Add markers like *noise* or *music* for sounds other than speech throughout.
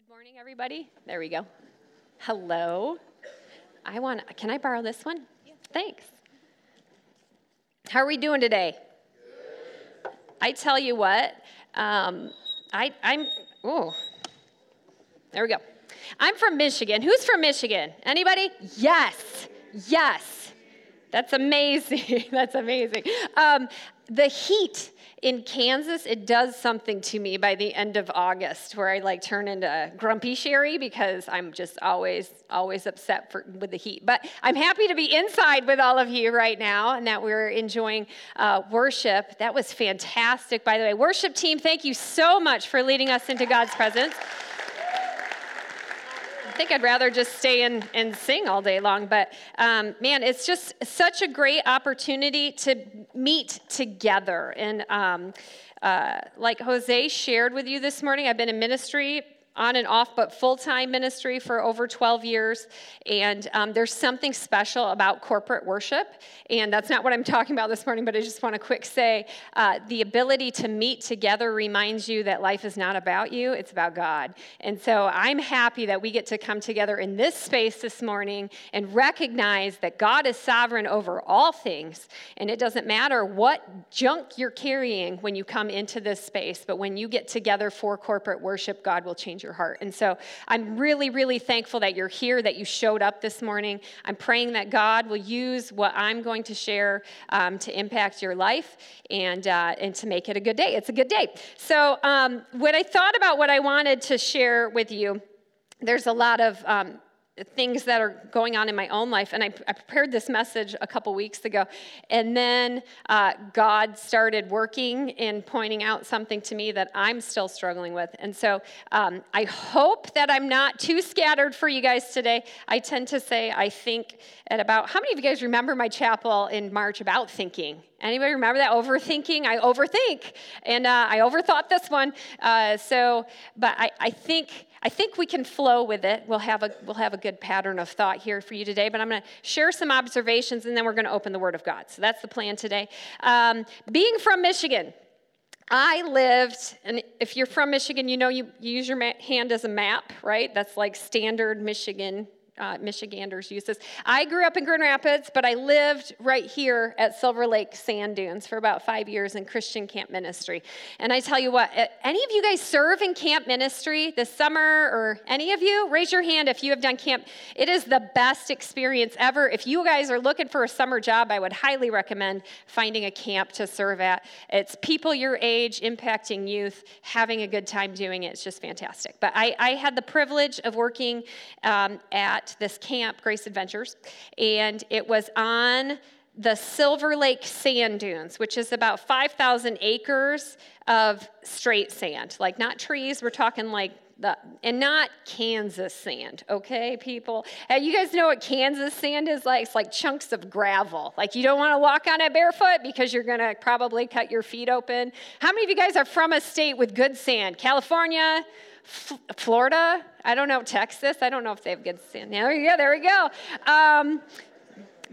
Good morning, everybody. There we go. Hello. I want. Can I borrow this one? Yeah. Thanks. How are we doing today? Good. I tell you what. Um, I, I'm. Oh. There we go. I'm from Michigan. Who's from Michigan? Anybody? Yes. Yes. That's amazing. *laughs* That's amazing. Um, the heat in Kansas, it does something to me by the end of August where I like turn into grumpy Sherry because I'm just always, always upset for, with the heat. But I'm happy to be inside with all of you right now and that we're enjoying uh, worship. That was fantastic, by the way. Worship team, thank you so much for leading us into God's presence think I'd rather just stay and, and sing all day long. But um, man, it's just such a great opportunity to meet together. And um, uh, like Jose shared with you this morning, I've been in ministry on and off, but full time ministry for over 12 years. And um, there's something special about corporate worship. And that's not what I'm *laughs* talking about this morning, but I just want to quick say uh, the ability to meet together reminds you that life is not about you, it's about God. And so I'm happy that we get to come together in this space this morning and recognize that God is sovereign over all things. And it doesn't matter what junk you're carrying when you come into this space, but when you get together for corporate worship, God will change your your heart. And so I'm really, really thankful that you're here, that you showed up this morning. I'm praying that God will use what I'm going to share um, to impact your life and, uh, and to make it a good day. It's a good day. So, um, when I thought about what I wanted to share with you, there's a lot of um, things that are going on in my own life. And I, I prepared this message a couple weeks ago. And then uh, God started working and pointing out something to me that I'm still struggling with. And so um, I hope that I'm not too scattered for you guys today. I tend to say, I think at about, how many of you guys remember my chapel in March about thinking? Anybody remember that overthinking? I overthink, and uh, I overthought this one. Uh, so, but I, I think I think we can flow with it. We'll have a we'll have a good pattern of thought here for you today. But I'm going to share some observations, and then we're going to open the Word of God. So that's the plan today. Um, being from Michigan. I lived, and if you're from Michigan, you know you, you use your hand as a map, right? That's like standard Michigan uh, Michiganders use this. I grew up in Grand Rapids, but I lived right here at Silver Lake Sand Dunes for about five years in Christian camp ministry. And I tell you what, any of you guys serve in camp ministry this summer or any of you? Raise your hand if you have done camp. It is the best experience ever. If you guys are looking for a summer job, I would highly recommend finding a camp to serve at. It's people your age, impacting youth, having a good time doing it. It's just fantastic. But I, I had the privilege of working um, at this camp, Grace Adventures, and it was on the Silver Lake sand dunes, which is about 5,000 acres of straight sand. Like, not trees, we're talking like the, and not Kansas sand, okay, people? You guys know what Kansas sand is like? It's like chunks of gravel. Like, you don't want to walk on it barefoot because you're going to probably cut your feet open. How many of you guys are from a state with good sand? California? F- Florida, I don't know, Texas, I don't know if they have good sand. There you go, there we go. Um,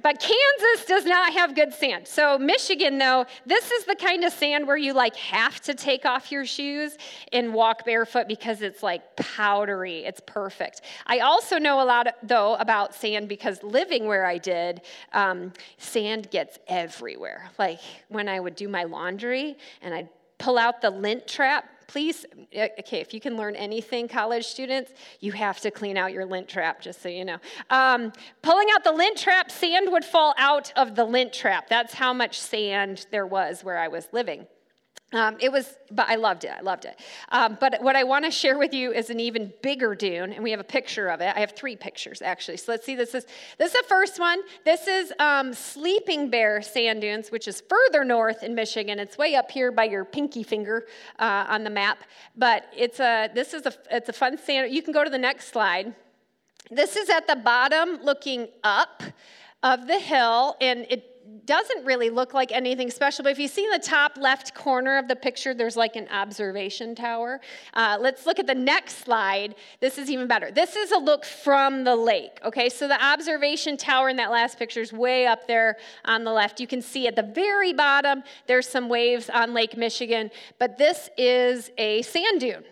but Kansas does not have good sand. So, Michigan, though, this is the kind of sand where you like have to take off your shoes and walk barefoot because it's like powdery. It's perfect. I also know a lot, though, about sand because living where I did, um, sand gets everywhere. Like when I would do my laundry and I'd pull out the lint trap please, eh, okay, if you can learn anything, college students, you have to clean out your lint trap, just so you know. Um, pulling out the lint trap, sand would fall out of the lint trap. That's how much sand there was where I was living. Um, it was, but I loved it. I loved it. Um, but what I want to share with you is an even bigger dune, and we have a picture of it. I have three pictures actually. So let's see. This is this is the first one. This is um, Sleeping Bear Sand Dunes, which is further north in Michigan. It's way up here by your pinky finger uh, on the map. But it's a this is a it's a fun sand. You can go to the next slide. This is at the bottom, looking up of the hill, and it doesn't really look like anything special, but if you see in the top left corner of the picture, there's like an observation tower. Uh, let's look at the next slide. This is even better. This is a look from the lake, okay? So the observation tower in that last picture is way up there on the left. You can see at the very bottom, there's some waves on Lake Michigan, but this is a sand dune.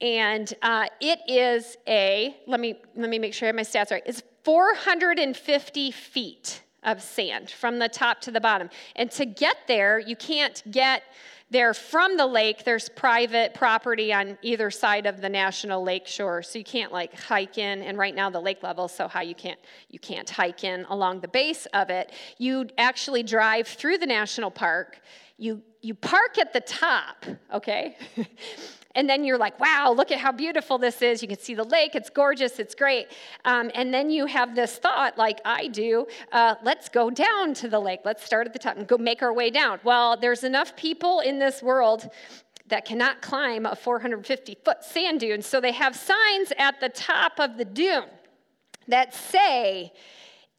and uh, it is a let me let me make sure I have my stats right. It's 450 feet of sand from the top to the bottom, and to get there, you can't get there from the lake. There's private property on either side of the national lake shore, so you can't like hike in. And right now the lake level is so high you can't you can't hike in along the base of it. You actually drive through the national park. You you park at the top, okay? *laughs* and then you're like, wow, look at how beautiful this is. You can see the lake, it's gorgeous, it's great. Um, and then you have this thought, like I do, uh, let's go down to the lake. Let's start at the top and go make our way down. Well, there's enough people in this world that cannot climb a 450 foot sand dune, so they have signs at the top of the dune that say,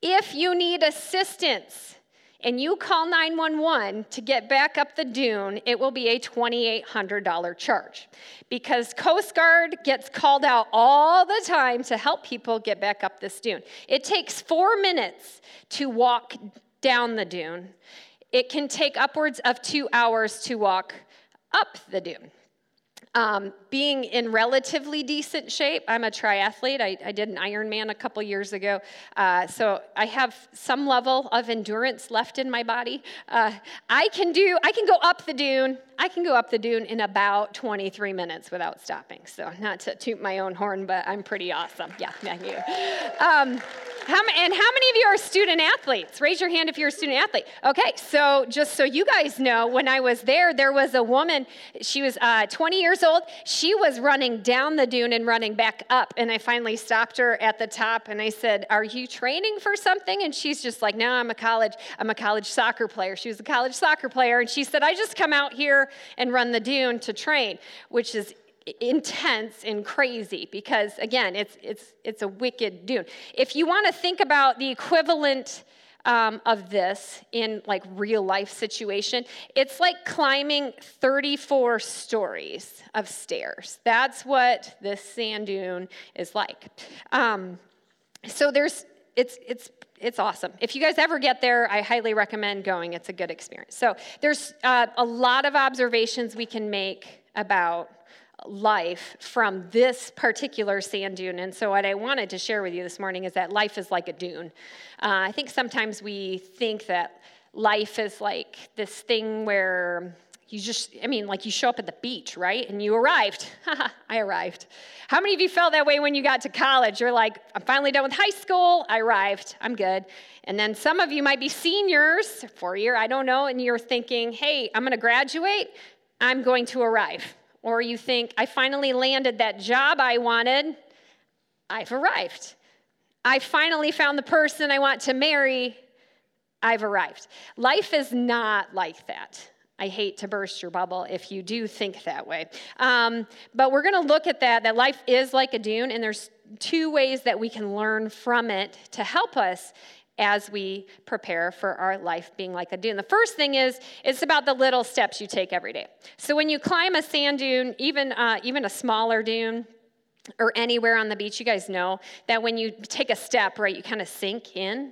if you need assistance, and you call 911 to get back up the dune, it will be a $2,800 charge because Coast Guard gets called out all the time to help people get back up this dune. It takes four minutes to walk down the dune, it can take upwards of two hours to walk up the dune. Um, being in relatively decent shape, I'm a triathlete. I, I did an Ironman a couple years ago. Uh, so I have some level of endurance left in my body. Uh, I can do, I can go up the dune. I can go up the dune in about 23 minutes without stopping. So not to toot my own horn, but I'm pretty awesome. Yeah, thank you. Um, how, and how many of you are student athletes? Raise your hand if you're a student athlete. Okay, so just so you guys know, when I was there, there was a woman, she was uh, 20 years old. She was running down the dune and running back up. And I finally stopped her at the top and I said, Are you training for something? And she's just like, No, I'm a college, I'm a college soccer player. She was a college soccer player. And she said, I just come out here and run the dune to train, which is intense and crazy because again it's it's it's a wicked dune if you want to think about the equivalent um, of this in like real life situation it's like climbing 34 stories of stairs that's what this sand dune is like um, so there's it's it's it's awesome. If you guys ever get there, I highly recommend going. It's a good experience. So there's uh, a lot of observations we can make about life from this particular sand dune. And so, what I wanted to share with you this morning is that life is like a dune. Uh, I think sometimes we think that life is like this thing where you just, I mean, like you show up at the beach, right? And you arrived. *laughs* I arrived. How many of you felt that way when you got to college? You're like, I'm finally done with high school. I arrived. I'm good. And then some of you might be seniors, four year, I don't know, and you're thinking, hey, I'm going to graduate. I'm going to arrive. Or you think, I finally landed that job I wanted, I've arrived. I finally found the person I want to marry, I've arrived. Life is not like that. I hate to burst your bubble if you do think that way. Um, but we're going to look at that, that life is like a dune, and there's two ways that we can learn from it to help us as we prepare for our life being like a dune. The first thing is it's about the little steps you take every day. So when you climb a sand dune, even uh, even a smaller dune, or anywhere on the beach, you guys know that when you take a step, right, you kind of sink in.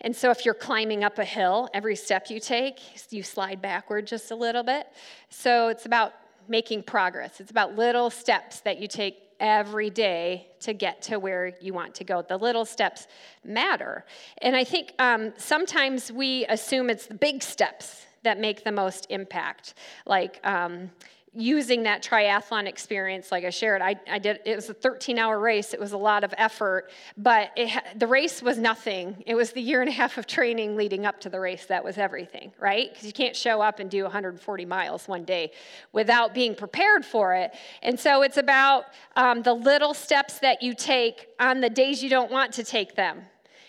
And so if you're climbing up a hill, every step you take, you slide backward just a little bit. So it's about making progress. It's about little steps that you take every day to get to where you want to go. The little steps matter. And I think um, sometimes we assume it's the big steps that make the most impact. Like, um, using that triathlon experience like i shared i, I did it was a 13 hour race it was a lot of effort but it, the race was nothing. It was the year and a half of training leading up to the race that was everything right? Because you can't show up and do 140 miles one day without being prepared for it. And so it's about um, the little steps that you take on the days you don't want to take them.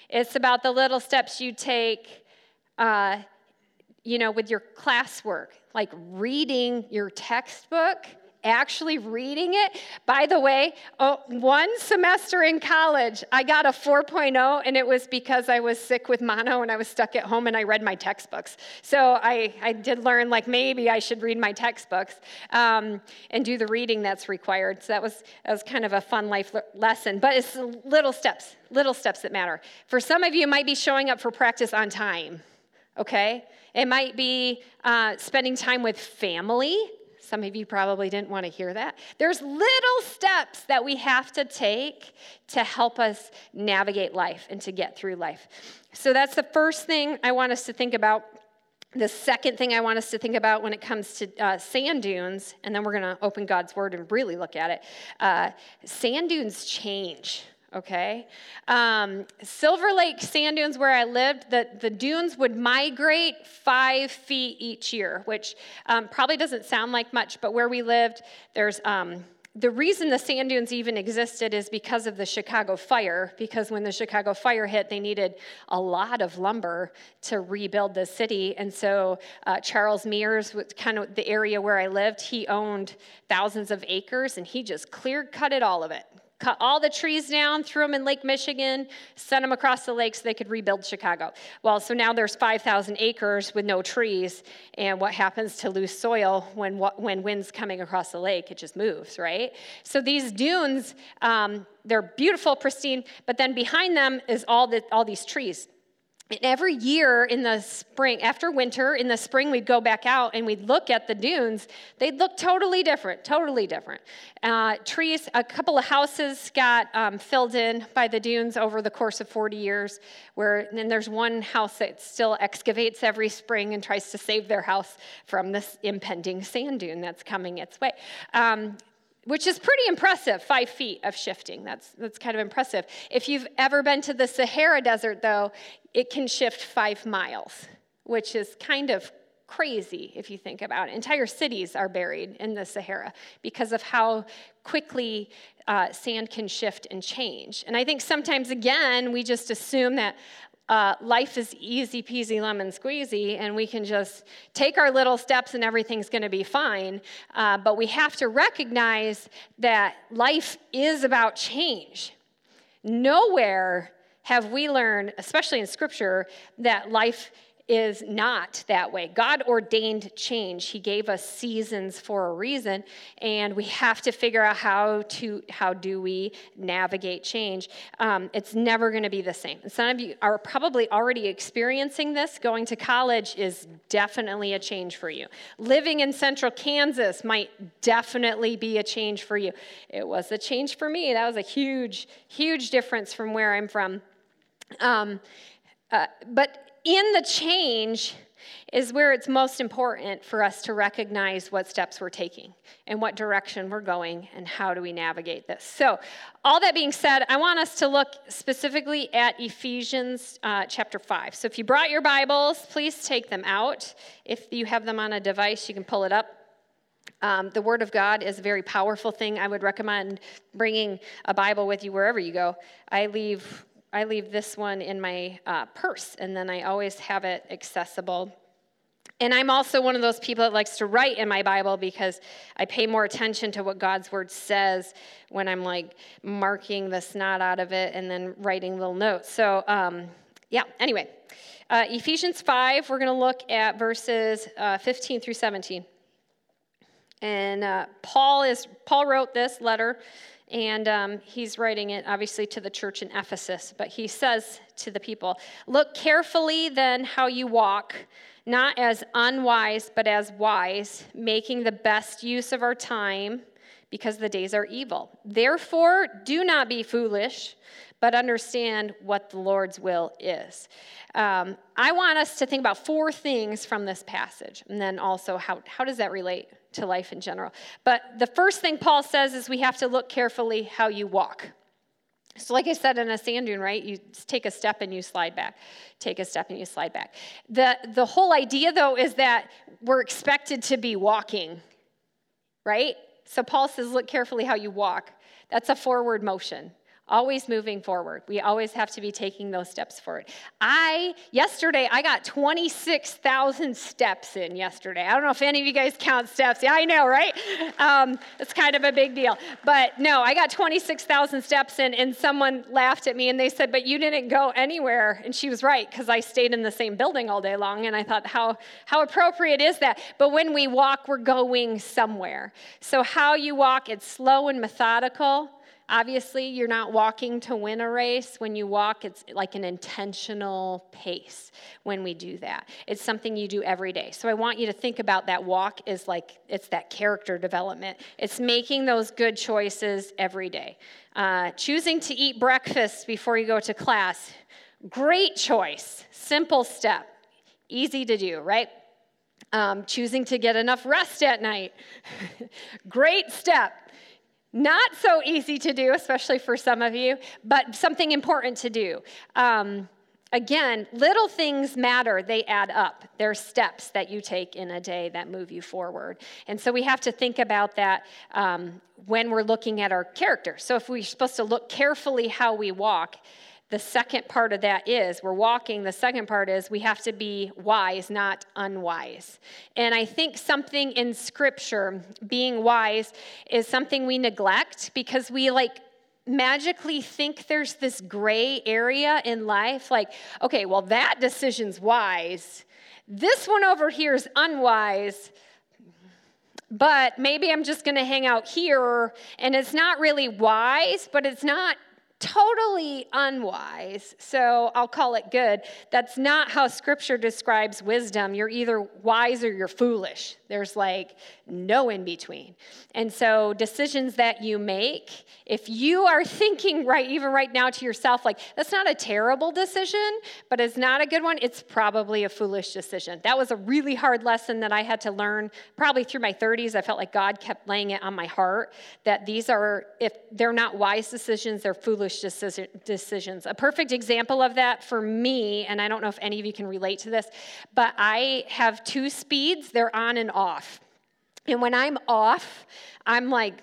It's about the little steps you take uh, you know with your classwork like reading your textbook, actually reading it. By the way, oh, one semester in college, I got a 4.0, and it was because I was sick with mono and I was stuck at home and I read my textbooks. So I, I did learn, like, maybe I should read my textbooks um, and do the reading that's required. So that was, that was kind of a fun life lesson. But it's little steps, little steps that matter. For some of you, it might be showing up for practice on time, okay? It might be uh, spending time with family. Some of you probably didn't want to hear that. There's little steps that we have to take to help us navigate life and to get through life. So that's the first thing I want us to think about. The second thing I want us to think about when it comes to uh, sand dunes, and then we're going to open God's word and really look at it. Uh, sand dunes change okay? Um, Silver Lake sand dunes, where I lived, the, the dunes would migrate five feet each year, which um, probably doesn't sound like much, but where we lived, there's. Um, the reason the sand dunes even existed is because of the Chicago fire, because when the Chicago fire hit, they needed a lot of lumber to rebuild the city. And so uh, Charles Mears, kind of the area where I lived, he owned thousands of acres and he just clear cut all of it, cut all the trees down, threw them in Lake Michigan, sent them across the lake so they could rebuild Chicago. Well, so now there's 5,000 acres with no trees, and what happens to loose soil when, when wind's coming across the lake? It just moves, right? So these dunes, um, they're beautiful, pristine, but then behind them is all, the, all these trees. And every year in the spring, after winter, in the spring, we'd go back out and we'd look at the dunes. They'd look totally different, totally different. Uh, trees, a couple of houses got um, filled in by the dunes over the course of 40 years. Where then there's one house that still excavates every spring and tries to save their house from this impending sand dune that's coming its way. Um, which is pretty impressive five feet of shifting. That's, that's kind of impressive. If you've ever been to the sahara desert though it can shift five miles which is kind of crazy if you think about it. Entire cities are buried in the sahara because of how quickly uh, sand can shift and change. And i think sometimes again we just assume that uh, life is easy peasy lemon squeezy and we can just take our little steps and everything's going to be fine. Uh, but we have to recognize that life is about change. Nowhere have we learned, especially in scripture, that life is not that way. God ordained change. He gave us seasons for a reason, and we have to figure out how to how do we navigate change. Um, it's never going to be the same. Some of you are probably already experiencing this. Going to college is definitely a change for you. Living in central Kansas might definitely be a change for you. It was a change for me. That was a huge, huge difference from where I'm from. Um, uh, but in the change is where it's most important for us to recognize what steps we're taking and what direction we're going and how do we navigate this. So, all that being said, I want us to look specifically at Ephesians uh, chapter 5. So, if you brought your Bibles, please take them out. If you have them on a device, you can pull it up. Um, the Word of God is a very powerful thing. I would recommend bringing a Bible with you wherever you go. I leave I leave this one in my uh, purse, and then I always have it accessible. And I'm also one of those people that likes to write in my Bible because I pay more attention to what God's word says when I'm like marking the snot out of it and then writing little notes. So, um, yeah, anyway, uh, Ephesians 5, we're going to look at verses uh, 15 through 17. And uh, Paul is Paul wrote this letter and um, he's writing it obviously to the church in Ephesus, but he says to the people, Look carefully then how you walk, not as unwise, but as wise, making the best use of our time, because the days are evil. Therefore, do not be foolish, but understand what the Lord's will is. Um, I want us to think about four things from this passage, and then also how, how does that relate to life in general. But the first thing Paul says is we have to look carefully how you walk. So, like I said in a sand dune, right? You take a step and you slide back. Take a step and you slide back. The, the whole idea, though, is that we're expected to be walking, right? So, Paul says, look carefully how you walk. That's a forward motion always moving forward. We always have to be taking those steps forward. I, yesterday, I got 26,000 steps in yesterday. I don't know if any of you guys count steps. Yeah, I know, right? Um, it's kind of a big deal. But no, I got 26,000 steps in, and someone laughed at me and they said, But you didn't go anywhere. And she was right, because I stayed in the same building all day long. And I thought, how, how appropriate is that? But when we walk, we're going somewhere. So, how you walk, it's slow and methodical Obviously, you're not walking to win a race. When you walk, it's like an intentional pace when we do that. It's something you do every day. So I want you to think about that walk is like it's that character development. It's making those good choices every day. Uh, choosing to eat breakfast before you go to class, great choice, simple step, easy to do, right? Um, choosing to get enough rest at night, *laughs* great step not so easy to do, especially for some of you, but something important to do. Um, again, little things matter, they add up. They're steps that you take in a day that move you forward. And so we have to think about that um, when we're looking at our character. So if we're supposed to look carefully how we walk, the second part of that is we're walking. The second part is we have to be wise, not unwise. And I think something in scripture, being wise, is something we neglect because we like magically think there's this gray area in life. Like, okay, well, that decision's wise. This one over here is unwise but maybe I'm just going to hang out here. And it's not really wise, but it's not totally unwise, so I'll call it good. That's not how scripture describes wisdom. You're either wise or you're foolish. There's like no in between. And so, decisions that you make, if you are *laughs* thinking right, even right now to yourself, like, that's not a terrible decision, but it's not a good one, it's probably a foolish decision. That was a really hard lesson that I had to learn probably through my 30s. I felt like God kept laying it on my heart that these are, if they're not wise decisions, they're foolish decisions. A perfect example of that for me, and I don't know if any of you can relate to this, but I have two speeds, they're on and off. And when I'm off, I'm like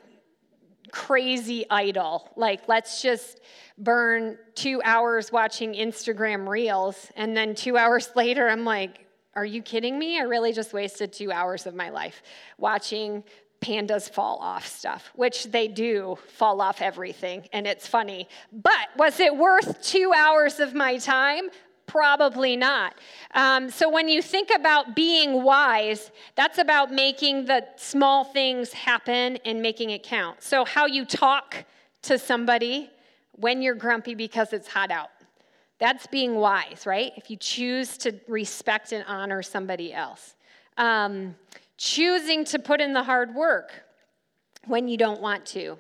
crazy idle. Like, let's just burn two hours watching Instagram reels. And then two hours *laughs* later, I'm like, are you kidding me? I really just wasted two hours of my life watching pandas fall off stuff, which they do fall off everything, and it's funny. But was it worth two hours of my time? Probably not. Um, so, when you think about being wise, that's about making the small things happen and making it count. So, how you talk to somebody when you're grumpy because it's hot out. That's being wise, right? If you choose to respect and honor somebody else. Um, choosing to put in the hard work when you don't want to.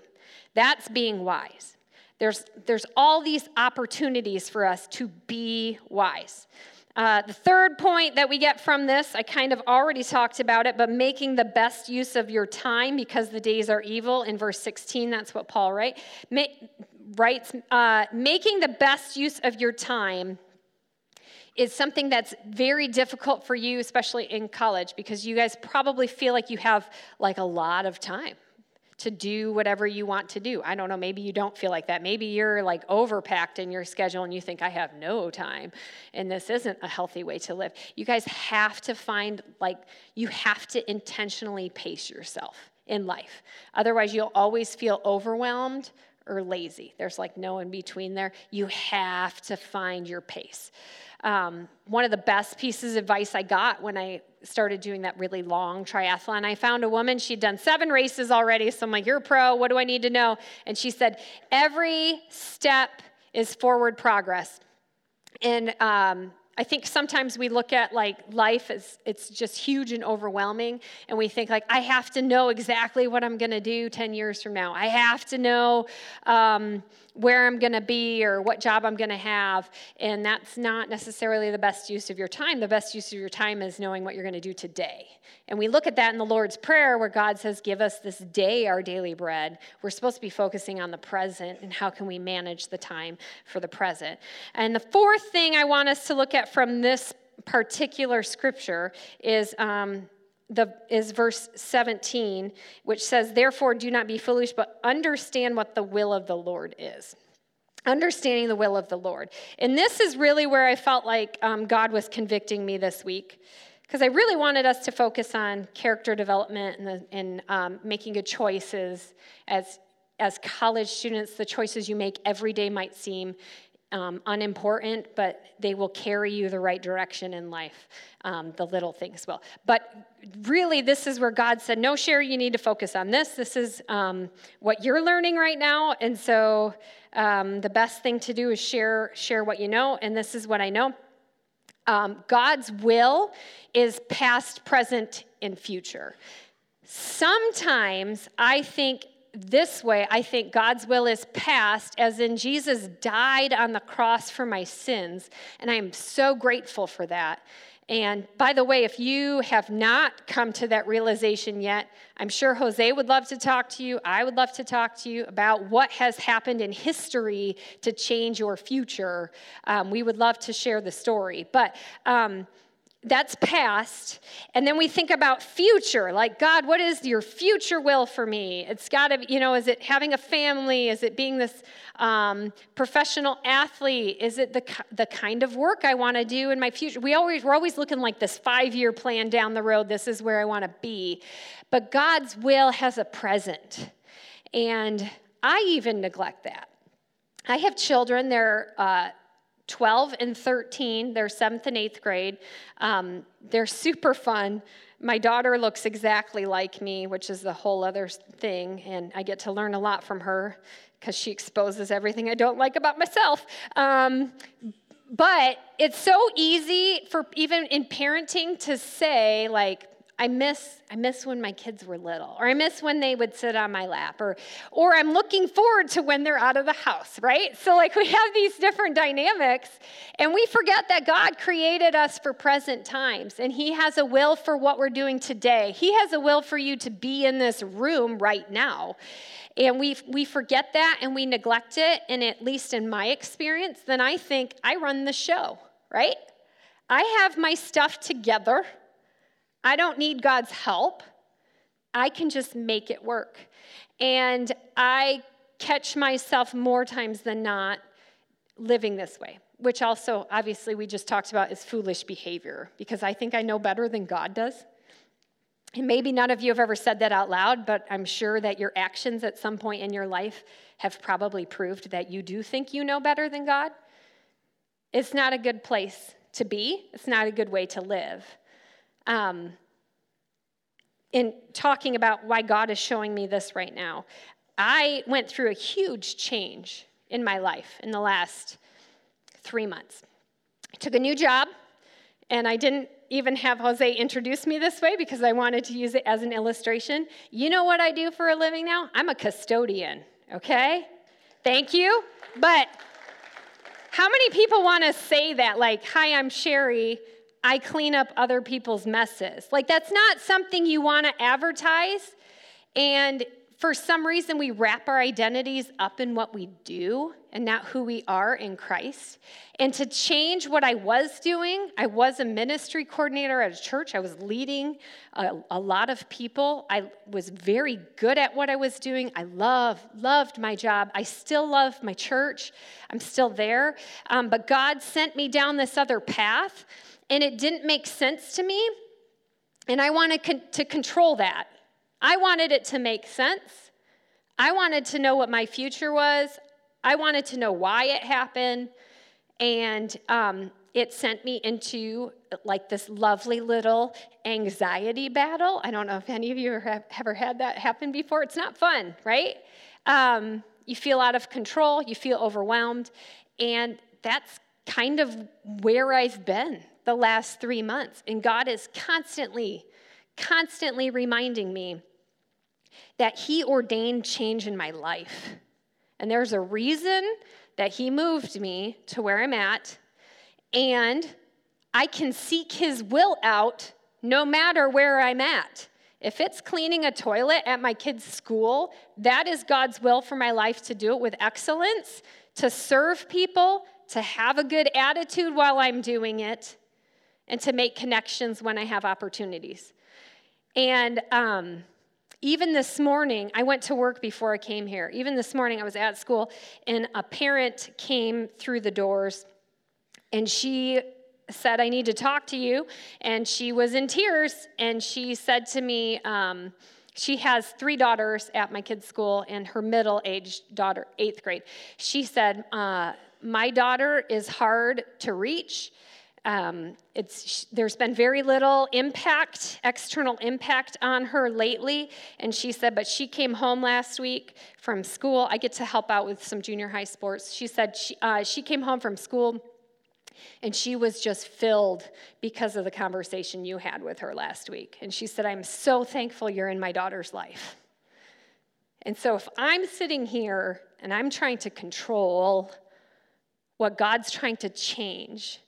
That's being wise. There's, there's all these opportunities for us to be wise. Uh, the third point that we get from this, I kind of already talked about it, but making the best use of your time because the days are evil. In verse 16, that's what Paul write, Ma- writes. Uh, making the best use of your time is something that's very difficult for you, especially in college, because you guys probably feel like you have like a lot of time to do whatever you want to do. I don't know, maybe you don't feel like that. Maybe you're like overpacked in your schedule and you think, I have no time. And this isn't a healthy way to live. You guys have to find, like, you have to intentionally pace yourself in life. Otherwise, you'll always feel overwhelmed or lazy. There's like no in between there. You have to find your pace. Um, one of the best pieces of advice I got when I started doing that really long triathlon, I found a woman, she'd done seven races already. So I'm like, You're a pro, what do I need to know? And she said, Every step is forward progress. And um, I think sometimes we look at like life as it's just huge and overwhelming, and we think like I have to know exactly what I'm going to do 10 years from now. I have to know um, where I'm going to be or what job I'm going to have, and that's not necessarily the best use of your time. The best use of your time is knowing what you're going to do today. And we look at that in the Lord's Prayer, where God says, "Give us this day our daily bread." We're supposed to be focusing on the present and how can we manage the time for the present. And the fourth thing I want us to look at from this particular scripture is um, the, is verse 17, which says, Therefore, do not be foolish, but understand what the will of the Lord is. Understanding the will of the Lord. And this is really where I felt like um, God was convicting me this week, because I really wanted us to focus on character development and, the, and um, making good choices as, as college students. The choices you make every day might seem um, unimportant, but they will carry you the right direction in life. Um, the little things will. But really, this is where God said, No, Sherry, you need to focus on this. This is um, what you're learning right now. And so um, the best thing to do is share, share what you know. And this is what I know. Um, God's will is past, present, and future. Sometimes I think this way, I think God's will is past, as in Jesus died on the cross for my sins, and I am so grateful for that. And by the way, if you have not come to that realization yet, I'm sure Jose would love to talk to you. I would love to talk to you about what has happened in history to change your future. Um, we would love to share the story. But um, that's past. And then we think about future, like, God, what is your future will for me? It's got to, you know, is it having a family? Is it being this um, professional athlete? Is it the, the kind of work I want to do in my future? We always, we're always looking like this five year plan down the road. This is where I want to be. But God's will has a present. And I even neglect that. I have children, they're uh, 12 and 13. They're seventh and eighth grade. Um, they're super fun. My daughter looks exactly like me, which is the whole other thing, and I get to learn a lot from her because she exposes everything I don't like about myself. Um, but it's so easy for even in parenting to say, like, I miss I miss when my kids were little or I miss when they would sit on my lap or or I'm looking forward to when they're out of the house, right? So like we have these different dynamics and we forget that God created us for present times and he has a will for what we're doing today. He has a will for you to be in this room right now. And we we forget that and we neglect it and at least in my experience, then I think I run the show, right? I have my stuff together. I don't need God's help. I can just make it work. And I catch myself more times than not living this way, which also, obviously, we just talked about is foolish behavior because I think I know better than God does. And maybe none of you have ever said that out loud, but I'm sure that your actions at some point in your life have probably proved that you do think you know better than God. It's not a good place to be, it's not a good way to live. Um, in talking about why God is showing me this right now, I went through a huge change in my life in the last three months. I took a new job, and I didn't even have Jose introduce me this way because I wanted to use it as an illustration. You know what I do for a living now? I'm a custodian, okay? Thank you. But how many people want to say that, like, hi, I'm Sherry, I clean up other people's messes. Like, that's not something you want to advertise. And for some reason, we wrap our identities up in what we do and not who we are in Christ. And to change what I was doing, I was a ministry coordinator at a church. I was leading a, a, lot of people. I was very good at what I was doing. I love, loved my job. I still love my church. I'm still there. Um, but God sent me down this other path and it didn't make sense to me. And I wanted con- to control that. I wanted it to make sense. I wanted to know what my future was. I wanted to know why it happened. And um, it sent me into like this lovely little anxiety battle. I don't know if any of you have ever had that happen before. It's not fun, right? Um, you feel out of control, you feel overwhelmed, and that's kind of where I've been the last three months. And God is constantly, constantly reminding me that He ordained change in my life. And there's a reason that He moved me to where I'm at. And I can seek His will out no matter where I'm at. If it's cleaning a toilet at my kid's school, that is God's will for my life to do it with excellence, to serve people, to have a good attitude while I'm doing it, and to make connections when I have opportunities. And um, even this morning, I went to work before I came here. Even this morning, I was at school, and a parent came through the doors, and she said, I need to talk to you. And she was in tears, and she said to me, um, she has three daughters at my kid's school, and her middle aged daughter, eighth grade. She said, uh, my daughter is hard to reach. Um, it's, there's been very little impact, external impact on her lately. And she said, but she came home last week from school. I get to help out with some junior high sports. She said she, uh, she came home from school and she was just filled because of the conversation you had with her last week. And she said, I'm so thankful you're in my daughter's life. And so if I'm sitting here and I'm trying to control what God's trying to change,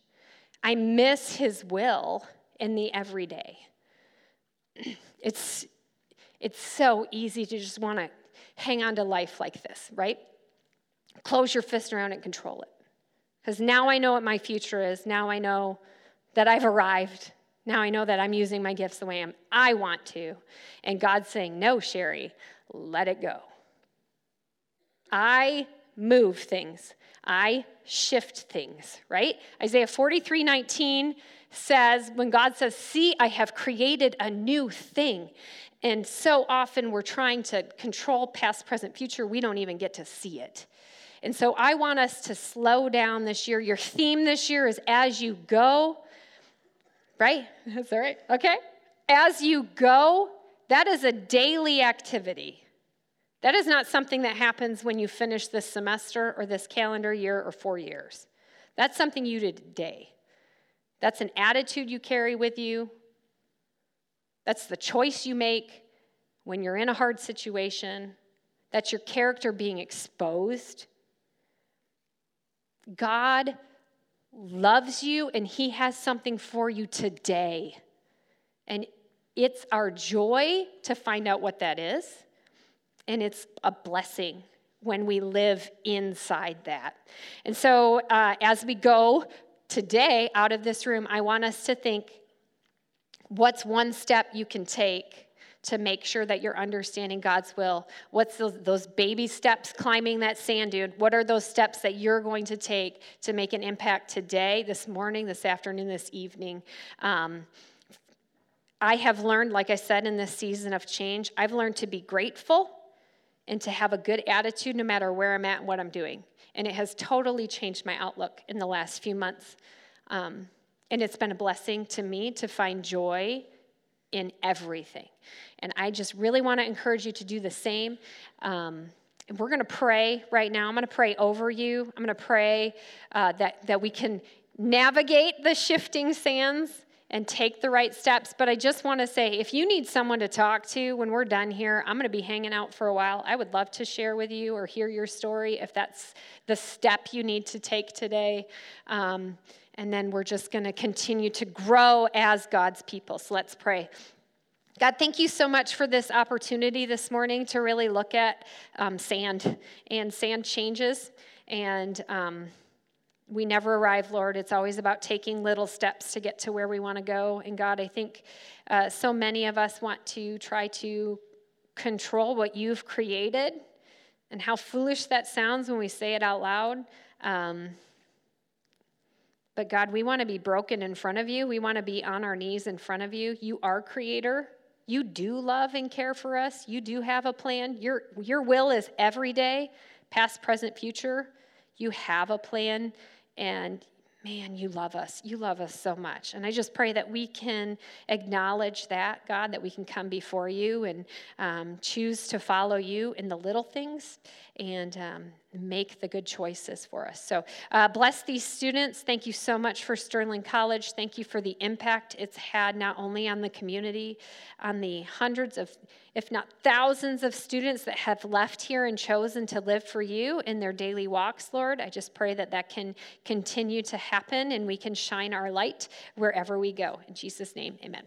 I miss his will in the everyday. *clears throat* It's, it's so easy to just want to hang on to life like this, right? Close your fist around and control it. Because now I know what my future is. Now I know that I've arrived. Now I know that I'm using my gifts the way I'm, I want to. And God's saying, No, Sherry, let it go. I move things. I shift things, right? Isaiah 43 19 says, when God says, See, I have created a new thing. And so often we're trying to control past, present, future, we don't even get to see it. And so I want us to slow down this year. Your theme this year is as you go, right? *laughs* Is that right? Okay. As you go, that is a daily activity. That is not something that happens when you finish this semester or this calendar year or four years. That's something you do today. That's an attitude you carry with you. That's the choice you make when you're in a hard situation. That's your character being exposed. God loves you and He has something for you today. And it's our joy to find out what that is. And it's a blessing when we live inside that. And so, uh, as we go today out of this room, I want us to think what's one step you can take to make sure that you're understanding God's will? What's those, those, baby steps climbing that sand dune? What are those steps that you're going to take to make an impact today, this morning, this afternoon, this evening? Um, I have learned, like I said, in this season of change, I've learned to be grateful and to have a good attitude no matter where I'm at and what I'm doing. And it has totally changed my outlook in the last few months. Um, and it's been a blessing to me to find joy in everything. And I just really want to encourage you to do the same. Um, we're going to pray right now. I'm going to pray over you. I'm going to pray uh, that, that we can navigate the shifting sands and take the right steps. But I just want to say if you need someone to talk to when we're done here, I'm going to be hanging out for a while. I would love to share with you or hear your story if that's the step you need to take today. Um, and then we're just going to continue to grow as God's people. So let's pray. God, thank you so much for this opportunity this morning to really look at um, sand and sand changes. And um, we never arrive, Lord. It's always about taking little steps to get to where we want to go. And God, I think uh, so many of us want to try to control what you've created and how foolish that sounds when we say it out loud. Um, but God, we want to be broken in front of you. We want to be on our knees in front of you. You are creator. You do love and care for us. You do have a plan. Your, your will is every day, past, present, future. You have a plan and man, you love us. You love us so much. And I just pray that we can acknowledge that, God, that we can come before you and um, choose to follow you in the little things and um, make the good choices for us. So uh, bless these students. Thank you so much for Sterling College. Thank you for the impact it's had not only on the community, on the hundreds of, if not thousands of students that have left here and chosen to live for you in their daily walks, Lord. I just pray that that can continue to happen and we can shine our light wherever we go. In Jesus' name, amen.